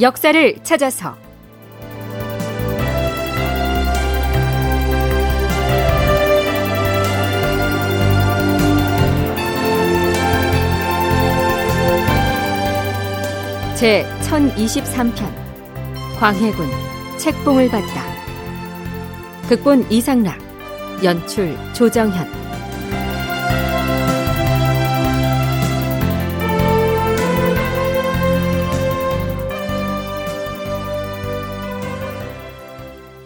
역사를 찾아서. 제 1023편 광해군 책봉을 받다. 극본 이상락 연출 조정현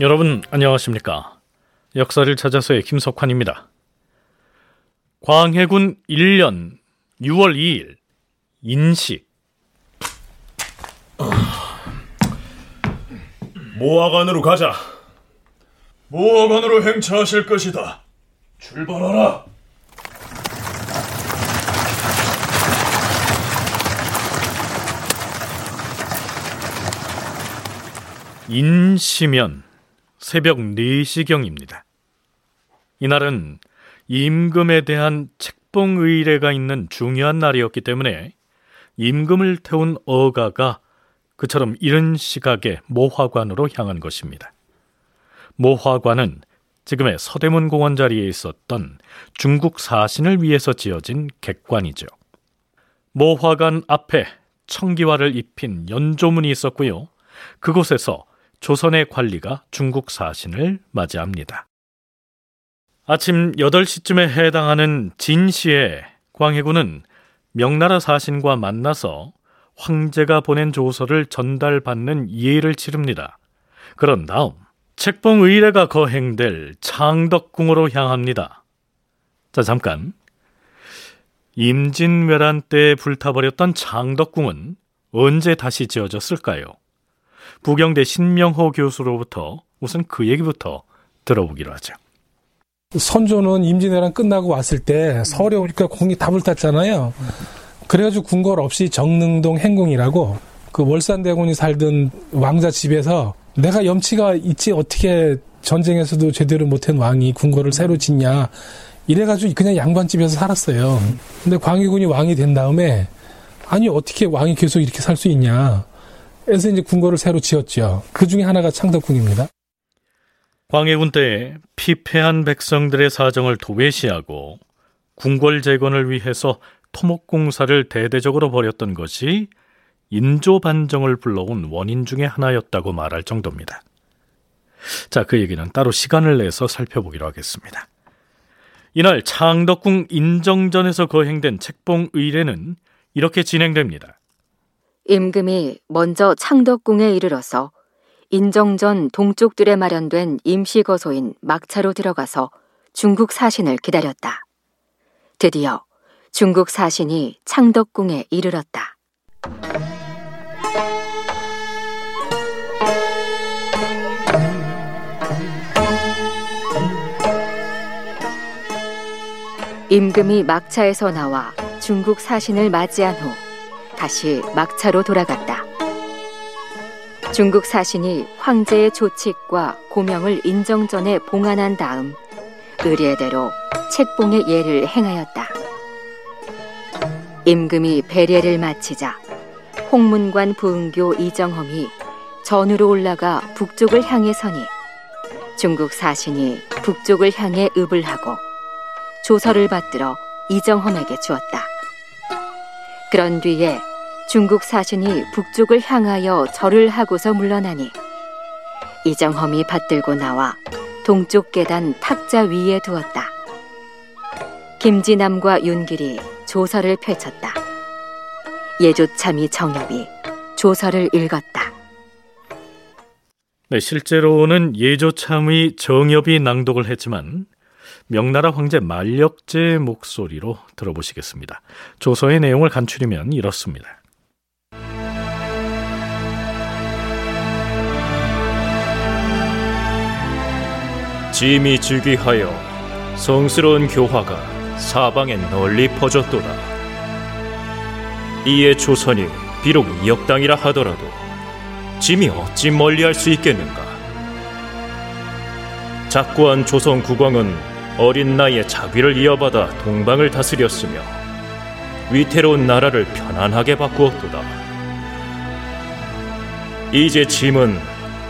여러분 안녕하십니까? 역사를 찾아서의 김석환입니다. 광해군 1년 6월 2일 인식 모화관으로 가자. 모화관으로 행차하실 것이다. 출발하라. 인시면 새벽 4시경입니다. 이날은 임금에 대한 책봉 의례가 있는 중요한 날이었기 때문에 임금을 태운 어가가 그처럼 이른 시각에 모화관으로 향한 것입니다. 모화관은 지금의 서대문 공원 자리에 있었던 중국 사신을 위해서 지어진 객관이죠. 모화관 앞에 청기화를 입힌 연조문이 있었고요. 그곳에서 조선의 관리가 중국 사신을 맞이합니다. 아침 8시쯤에 해당하는 진시에 광해군은 명나라 사신과 만나서 황제가 보낸 조서를 전달받는 예를 치릅니다. 그런 다음 책봉 의례가 거행될 창덕궁으로 향합니다. 자, 잠깐. 임진왜란 때 불타버렸던 창덕궁은 언제 다시 지어졌을까요? 부경대 신명호 교수로부터 우선 그 얘기부터 들어보기로 하죠. 선조는 임진왜란 끝나고 왔을 때 서울에 오니까 궁이 다 불 탔잖아요. 그래가지고 궁궐 없이 정릉동 행궁이라고 그 월산대군이 살던 왕자 집에서 내가 염치가 있지 어떻게 전쟁에서도 제대로 못한 왕이 궁궐을 새로 짓냐 이래가지고 그냥 양반집에서 살았어요. 근데 광해군이 왕이 된 다음에 아니 어떻게 왕이 계속 이렇게 살 수 있냐. 그래서 이제 궁궐을 새로 지었죠. 그 중에 하나가 창덕궁입니다. 광해군 때에 피폐한 백성들의 사정을 도외시하고 궁궐 재건을 위해서 토목공사를 대대적으로 벌였던 것이 인조 반정을 불러온 원인 중의 하나였다고 말할 정도입니다. 자, 그 얘기는 따로 시간을 내서 살펴보기로 하겠습니다. 이날 창덕궁 인정전에서 거행된 책봉 의례는 이렇게 진행됩니다. 임금이 먼저 창덕궁에 이르러서 인정전 동쪽들에 마련된 임시거소인 막차로 들어가서 중국 사신을 기다렸다. 드디어 중국 사신이 창덕궁에 이르렀다. 임금이 막차에서 나와 중국 사신을 맞이한 후 다시 막차로 돌아갔다. 중국 사신이 황제의 조칙과 고명을 인정전에 봉안한 다음 의례대로 책봉의 예를 행하였다. 임금이 배례를 마치자 홍문관 부흥교 이정험이 전으로 올라가 북쪽을 향해 서니 중국 사신이 북쪽을 향해 읍을 하고 조서를 받들어 이정험에게 주었다. 그런 뒤에 중국 사신이 북쪽을 향하여 절을 하고서 물러나니 이정험이 받들고 나와 동쪽 계단 탁자 위에 두었다. 김지남과 윤길이 조서를 펼쳤다. 예조참이 정엽이 조서를 읽었다. 네, 실제로는 예조참의 정엽이 낭독을 했지만 명나라 황제 만력제의 목소리로 들어보시겠습니다. 조서의 내용을 간추리면 이렇습니다. 짐이 즉위하여 성스러운 교화가 사방에 널리 퍼졌도다. 이에 조선이 비록 역당이라 하더라도 짐이 어찌 멀리할 수 있겠는가? 작고한 조선 국왕은 어린 나이에 자위를 이어받아 동방을 다스렸으며 위태로운 나라를 편안하게 바꾸었도다. 이제 짐은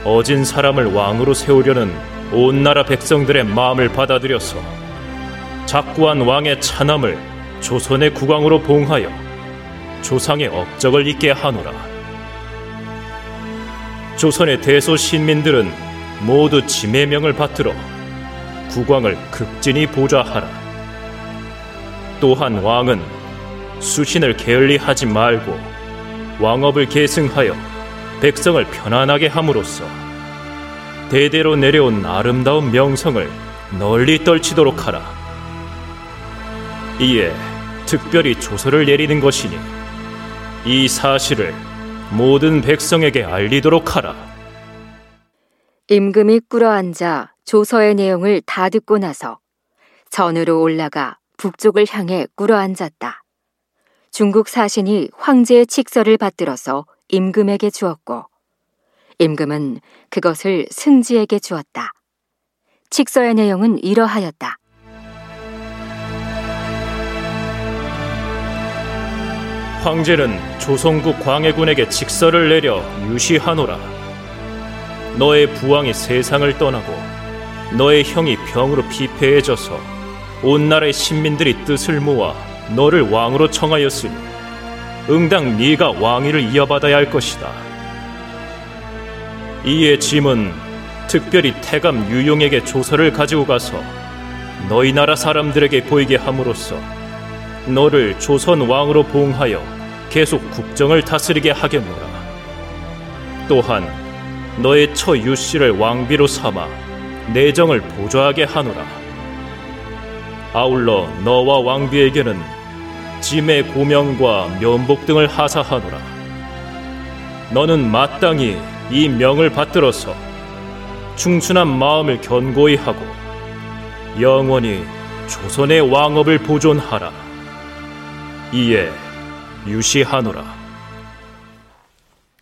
어진 사람을 왕으로 세우려는 온 나라 백성들의 마음을 받아들여서 작구한 왕의 차남을 조선의 국왕으로 봉하여 조상의 업적을 잇게 하노라. 조선의 대소 신민들은 모두 짐의 명을 받들어 국왕을 극진히 보좌하라. 또한 왕은 수신을 게을리하지 말고 왕업을 계승하여 백성을 편안하게 함으로써 대대로 내려온 아름다운 명성을 널리 떨치도록 하라. 이에 특별히 조서를 내리는 것이니 이 사실을 모든 백성에게 알리도록 하라. 임금이 꿇어앉아 조서의 내용을 다 듣고 나서 전으로 올라가 북쪽을 향해 꿇어앉았다. 중국 사신이 황제의 칙서를 받들어서 임금에게 주었고 임금은 그것을 승지에게 주었다. 칙서의 내용은 이러하였다. 황제는 조선국 광해군에게 직서를 내려 유시하노라. 너의 부왕이 세상을 떠나고 너의 형이 병으로 피폐해져서 온 나라의 신민들이 뜻을 모아 너를 왕으로 청하였으니 응당 네가 왕위를 이어받아야 할 것이다. 이에 짐은 특별히 태감 유용에게 조서를 가지고 가서 너희 나라 사람들에게 보이게 함으로써 너를 조선 왕으로 봉하여 계속 국정을 다스리게 하겠노라. 또한 너의 처 유씨를 왕비로 삼아 내정을 보좌하게 하노라. 아울러 너와 왕비에게는 짐의 고명과 면복 등을 하사하노라. 너는 마땅히 이 명을 받들어서 충순한 마음을 견고히 하고 영원히 조선의 왕업을 보존하라. 이에 유시하노라.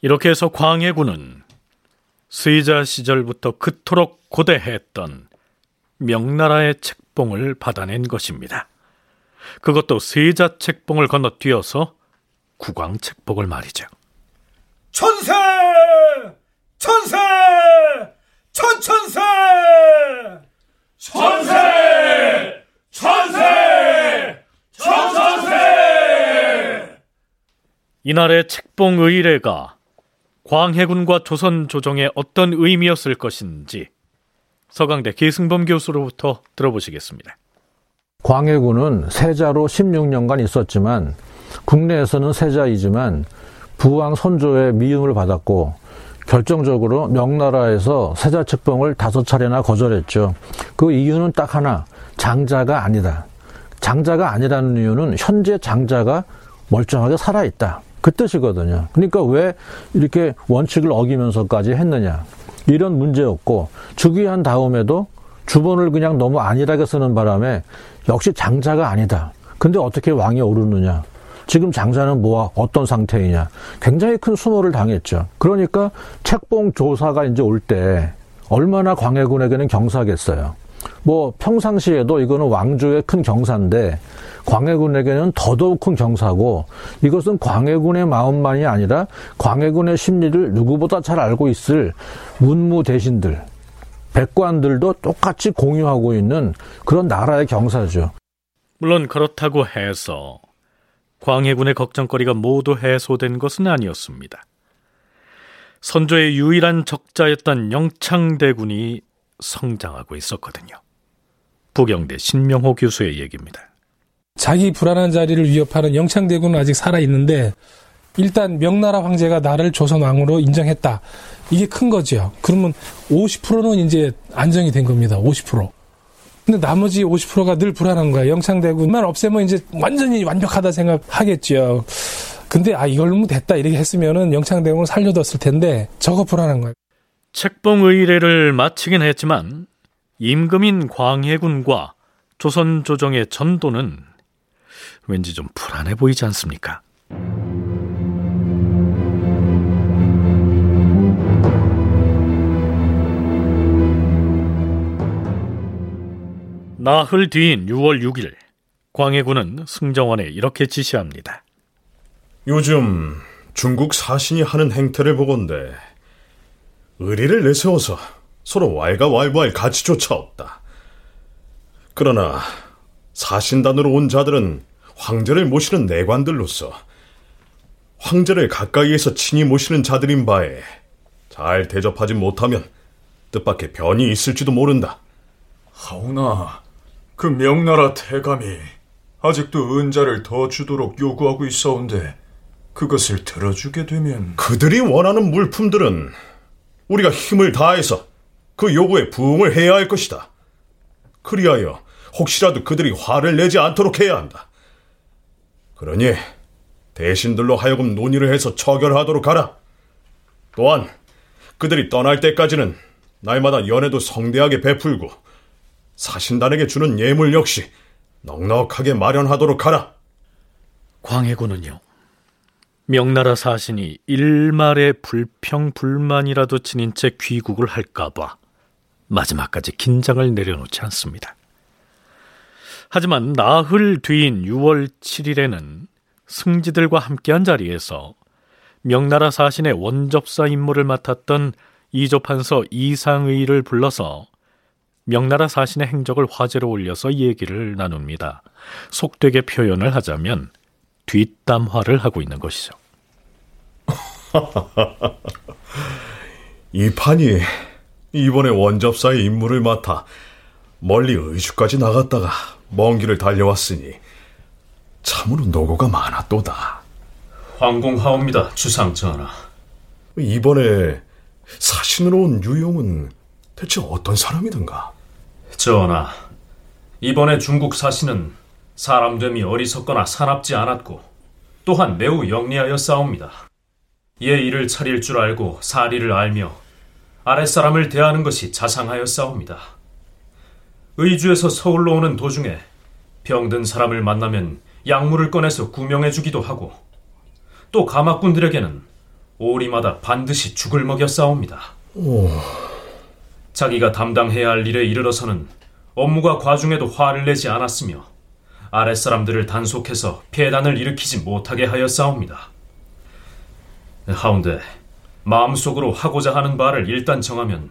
이렇게 해서 광해군은 스이자 시절부터 그토록 고대했던 명나라의 책봉을 받아낸 것입니다. 그것도 스이자 책봉을 건너뛰어서 국왕 책봉을 말이죠. 천세! 천세! 천천세! 천세! 천세! 천천세! 이날의 책봉 의례가 광해군과 조선 조정에 어떤 의미였을 것인지 서강대 기승범 교수로부터 들어보시겠습니다. 광해군은 세자로 16년간 있었지만 국내에서는 세자이지만 부왕 선조의 미움을 받았고 결정적으로 명나라에서 세자 책봉을 다섯 차례나 거절했죠. 그 이유는 딱 하나, 장자가 아니다. 장자가 아니라는 이유는 현재 장자가 멀쩡하게 살아있다. 그 뜻이거든요. 그러니까 왜 이렇게 원칙을 어기면서까지 했느냐. 이런 문제였고, 즉위한 다음에도 주번을 그냥 너무 안일하게 쓰는 바람에 역시 장자가 아니다. 근데 어떻게 왕이 오르느냐. 지금 장자는 뭐와 어떤 상태이냐. 굉장히 큰 수모를 당했죠. 그러니까 책봉 조사가 이제 올 때 얼마나 광해군에게는 경사겠어요. 뭐 평상시에도 이거는 왕조의 큰 경사인데 광해군에게는 더더욱 큰 경사고 이것은 광해군의 마음만이 아니라 광해군의 심리를 누구보다 잘 알고 있을 문무 대신들 백관들도 똑같이 공유하고 있는 그런 나라의 경사죠. 물론 그렇다고 해서 광해군의 걱정거리가 모두 해소된 것은 아니었습니다. 선조의 유일한 적자였던 영창대군이 성장하고 있었거든요. 부경대 신명호 교수의 얘기입니다. 자기 불안한 자리를 위협하는 영창대군은 아직 살아있는데 일단 명나라 황제가 나를 조선 왕으로 인정했다. 이게 큰 거죠. 그러면 50%는 이제 안정이 된 겁니다. 50%. 근데 나머지 50%가 늘 불안한 거야. 영창대군만 없애면 이제 완전히 완벽하다 생각하겠죠. 근데 아 이걸로 뭐 됐다 이렇게 했으면은 영창대군을 살려뒀을 텐데 저거 불안한 거야. 책봉 의례를 마치긴 했지만 임금인 광해군과 조선 조정의 전도는 왠지 좀 불안해 보이지 않습니까? 나흘 뒤인 6월 6일 광해군은 승정원에 이렇게 지시합니다. 요즘 중국 사신이 하는 행태를 보건대 의리를 내세워서 서로 왈가왈부할 가치조차 없다. 그러나 사신단으로 온 자들은 황제를 모시는 내관들로서 황제를 가까이에서 친히 모시는 자들인 바에 잘 대접하지 못하면 뜻밖의 변이 있을지도 모른다. 하오나, 그 명나라 태감이 아직도 은자를 더 주도록 요구하고 있어온데 그것을 들어주게 되면 그들이 원하는 물품들은 우리가 힘을 다해서 그 요구에 부응을 해야 할 것이다. 그리하여 혹시라도 그들이 화를 내지 않도록 해야 한다. 그러니 대신들로 하여금 논의를 해서 처결하도록 하라. 또한 그들이 떠날 때까지는 날마다 연회도 성대하게 베풀고 사신단에게 주는 예물 역시 넉넉하게 마련하도록 하라. 광해군은요. 명나라 사신이 일말의 불평 불만이라도 지닌 채 귀국을 할까봐 마지막까지 긴장을 내려놓지 않습니다. 하지만 나흘 뒤인 6월 7일에는 승지들과 함께한 자리에서 명나라 사신의 원접사 임무를 맡았던 이조판서 이상의를 불러서 명나라 사신의 행적을 화제로 올려서 얘기를 나눕니다. 속되게 표현을 하자면 뒷담화를 하고 있는 것이죠. 이 판이 이번에 원접사의 임무를 맡아 멀리 의주까지 나갔다가 먼 길을 달려왔으니 참으로 노고가 많았도다. 황공하옵니다, 주상 전하. 이번에 사신으로 온 유용은 대체 어떤 사람이든가? 전하, 이번에 중국 사신은 사람됨이 어리석거나 사납지 않았고 또한 매우 영리하여 싸웁니다. 예의를 차릴 줄 알고 사리를 알며 아랫사람을 대하는 것이 자상하여 싸웁니다. 의주에서 서울로 오는 도중에 병든 사람을 만나면 약물을 꺼내서 구명해 주기도 하고 또 가마꾼들에게는 오리마다 반드시 죽을 먹여 싸웁니다. 오. 자기가 담당해야 할 일에 이르러서는 업무가 과중에도 화를 내지 않았으며 아랫사람들을 단속해서 폐단을 일으키지 못하게 하여 싸웁니다. 하운데 마음속으로 하고자 하는 바를 일단 정하면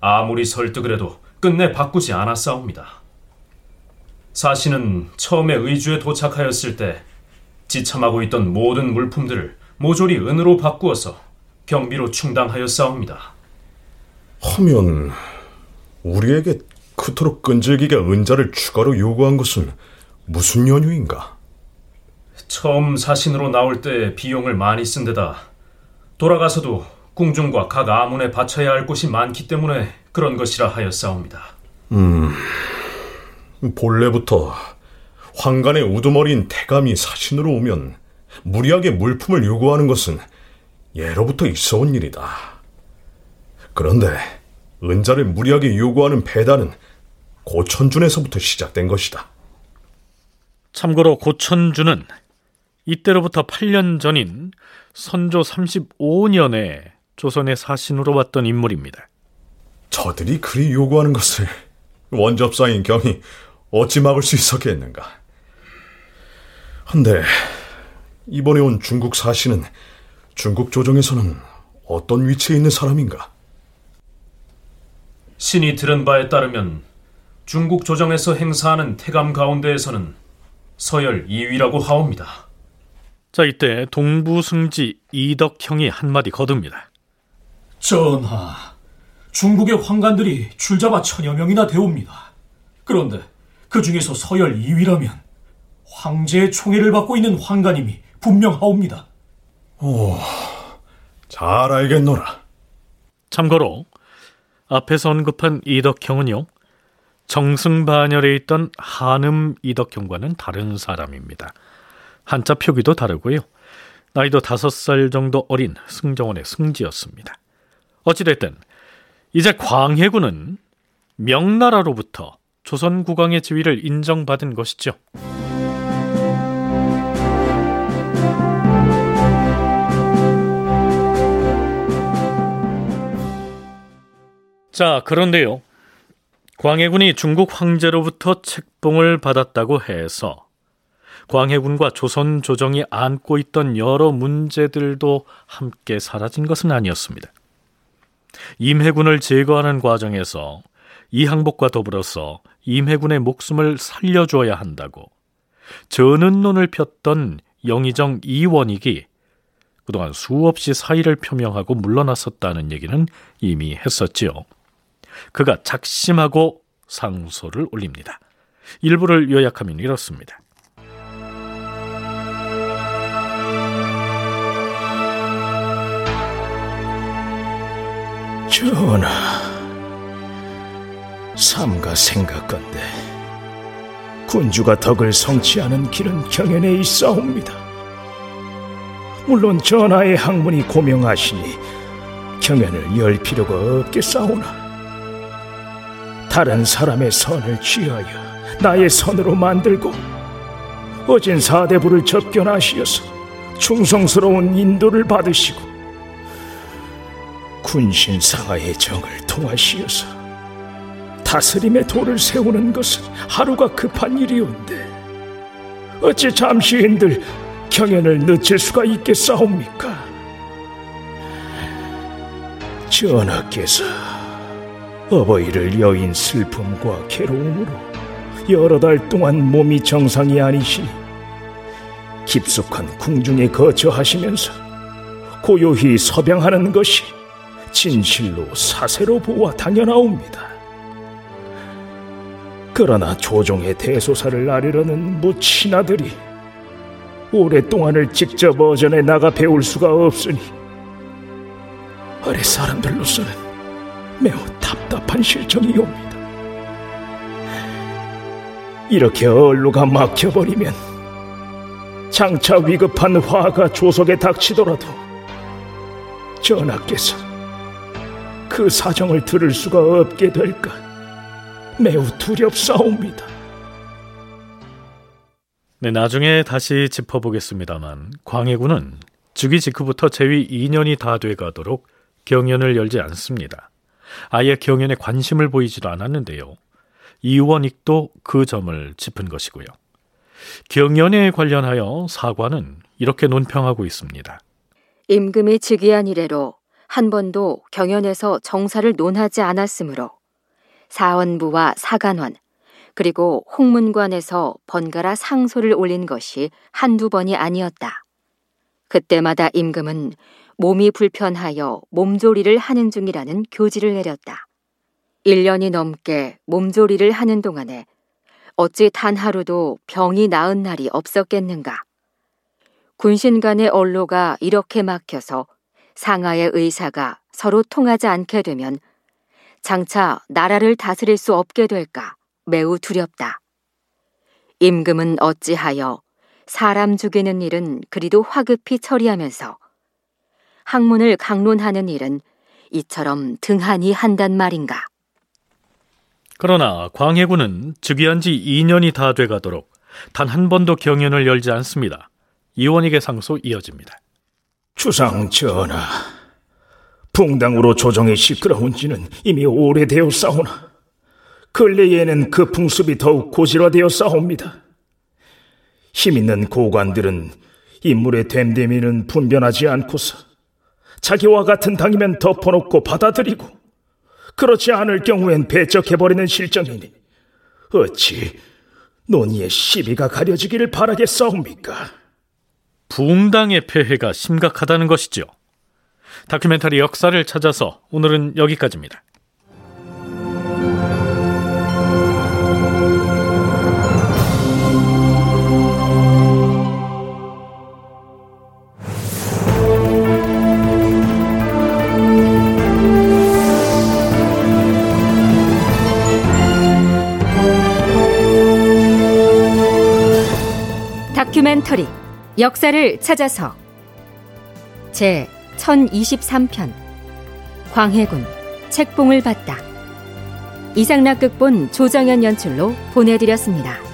아무리 설득을 해도 끝내 바꾸지 않아 싸웁니다. 사신은 처음에 의주에 도착하였을 때 지참하고 있던 모든 물품들을 모조리 은으로 바꾸어서 경비로 충당하여 싸웁니다. 하면 우리에게 그토록 끈질기게 은자를 추가로 요구한 것은 무슨 연유인가? 처음 사신으로 나올 때 비용을 많이 쓴 데다 돌아가서도 궁중과 각 아문에 바쳐야 할 곳이 많기 때문에 그런 것이라 하였사옵니다. 음, 본래부터 황간의 우두머리인 태감이 사신으로 오면 무리하게 물품을 요구하는 것은 예로부터 있어온 일이다. 그런데 은자를 무리하게 요구하는 배단은 고천준에서부터 시작된 것이다. 참고로 고천준은 이때로부터 8년 전인 선조 35년에 조선의 사신으로 왔던 인물입니다. 저들이 그리 요구하는 것을 원접사인 경이 어찌 막을 수 있었겠는가? 한데 이번에 온 중국 사신은 중국 조정에서는 어떤 위치에 있는 사람인가? 신이 들은 바에 따르면 중국 조정에서 행사하는 태감 가운데에서는 서열 2위라고 하옵니다. 자, 이때 동부승지 이덕형이 한마디 거둡니다. 전하, 중국의 황관들이 출자가 천여 명이나 되옵니다. 그런데 그 중에서 서열 2위라면 황제의 총애를 받고 있는 황관임이 분명하옵니다. 오, 잘 알겠노라. 참고로 앞에서 언급한 이덕형은요. 정승반열에 있던 한음 이덕형과는 다른 사람입니다. 한자 표기도 다르고요. 나이도 다섯 살 정도 어린 승정원의 승지였습니다. 어찌됐든 이제 광해군은 명나라로부터 조선 국왕의 지위를 인정받은 것이죠. 자, 그런데요. 광해군이 중국 황제로부터 책봉을 받았다고 해서 광해군과 조선 조정이 안고 있던 여러 문제들도 함께 사라진 것은 아니었습니다. 임해군을 제거하는 과정에서 이항복과 더불어서 임해군의 목숨을 살려줘야 한다고 논을 폈던 영의정 이원익이 그동안 수없이 사의를 표명하고 물러났었다는 얘기는 이미 했었지요. 그가 작심하고 상소를 올립니다. 일부를 요약하면 이렇습니다. 전하, 삼가 생각건데 군주가 덕을 성취하는 길은 경연에 있사옵니다. 물론 전하의 학문이 고명하시니 경연을 열 필요가 없겠사오나 다른 사람의 선을 취하여 나의 선으로 만들고 어진 사대부를 접견하시어서 충성스러운 인도를 받으시고 군신 상하의 정을 통하시어서 다스림의 도를 세우는 것은 하루가 급한 일이온데 어찌 잠시 흔들 경연을 늦출 수가 있겠사옵니까? 전하께서 어버이를 여인 슬픔과 괴로움으로 여러 달 동안 몸이 정상이 아니시니 깊숙한 궁중에 거처하시면서 고요히 서병하는 것이 진실로 사세로 보아 당연하옵니다. 그러나 조종의 대소사를 아리려는 무친아들이 오랫동안을 직접 어전에 나가 배울 수가 없으니 아래 사람들로서는 매우 답답한 실정이 옵니다. 이렇게 얼루가 막혀버리면 장차 위급한 화가 조석에 닥치더라도 전하께서 그 사정을 들을 수가 없게 될까 매우 두렵사옵니다. 네, 나중에 다시 짚어보겠습니다만 광해군은 즉위 직후부터 재위 2년이 다 돼가도록 경연을 열지 않습니다. 아예 경연에 관심을 보이지도 않았는데요. 이원익도 그 점을 짚은 것이고요. 경연에 관련하여 사관은 이렇게 논평하고 있습니다. 임금이 즉위한 이래로 한 번도 경연에서 정사를 논하지 않았으므로 사원부와 사간원 그리고 홍문관에서 번갈아 상소를 올린 것이 한두 번이 아니었다. 그때마다 임금은 몸이 불편하여 몸조리를 하는 중이라는 교지를 내렸다. 1년이 넘게 몸조리를 하는 동안에 어찌 단 하루도 병이 나은 날이 없었겠는가. 군신 간의 언로가 이렇게 막혀서 상하의 의사가 서로 통하지 않게 되면 장차 나라를 다스릴 수 없게 될까 매우 두렵다. 임금은 어찌하여 사람 죽이는 일은 그리도 화급히 처리하면서 학문을 강론하는 일은 이처럼 등한히 한단 말인가. 그러나 광해군은 즉위한 지 2년이 다 돼가도록 단 한 번도 경연을 열지 않습니다. 이원익의 상소 이어집니다. 주상 전하, 붕당으로 조정이 시끄러운 지는 이미 오래되어 싸우나 근래에는 그 풍습이 더욱 고질화되어 싸웁니다. 힘 있는 고관들은 인물의 됨됨이는 분변하지 않고서 자기와 같은 당이면 덮어놓고 받아들이고 그렇지 않을 경우엔 배척해버리는 실정이니 어찌 논의의 시비가 가려지기를 바라겠사옵니까? 붕당의 폐해가 심각하다는 것이죠. 다큐멘터리 역사를 찾아서 오늘은 여기까지입니다. 역사를 찾아서. 제 1023편. 광해군 책봉을 받다. 이상락 극본 조정현 연출로 보내드렸습니다.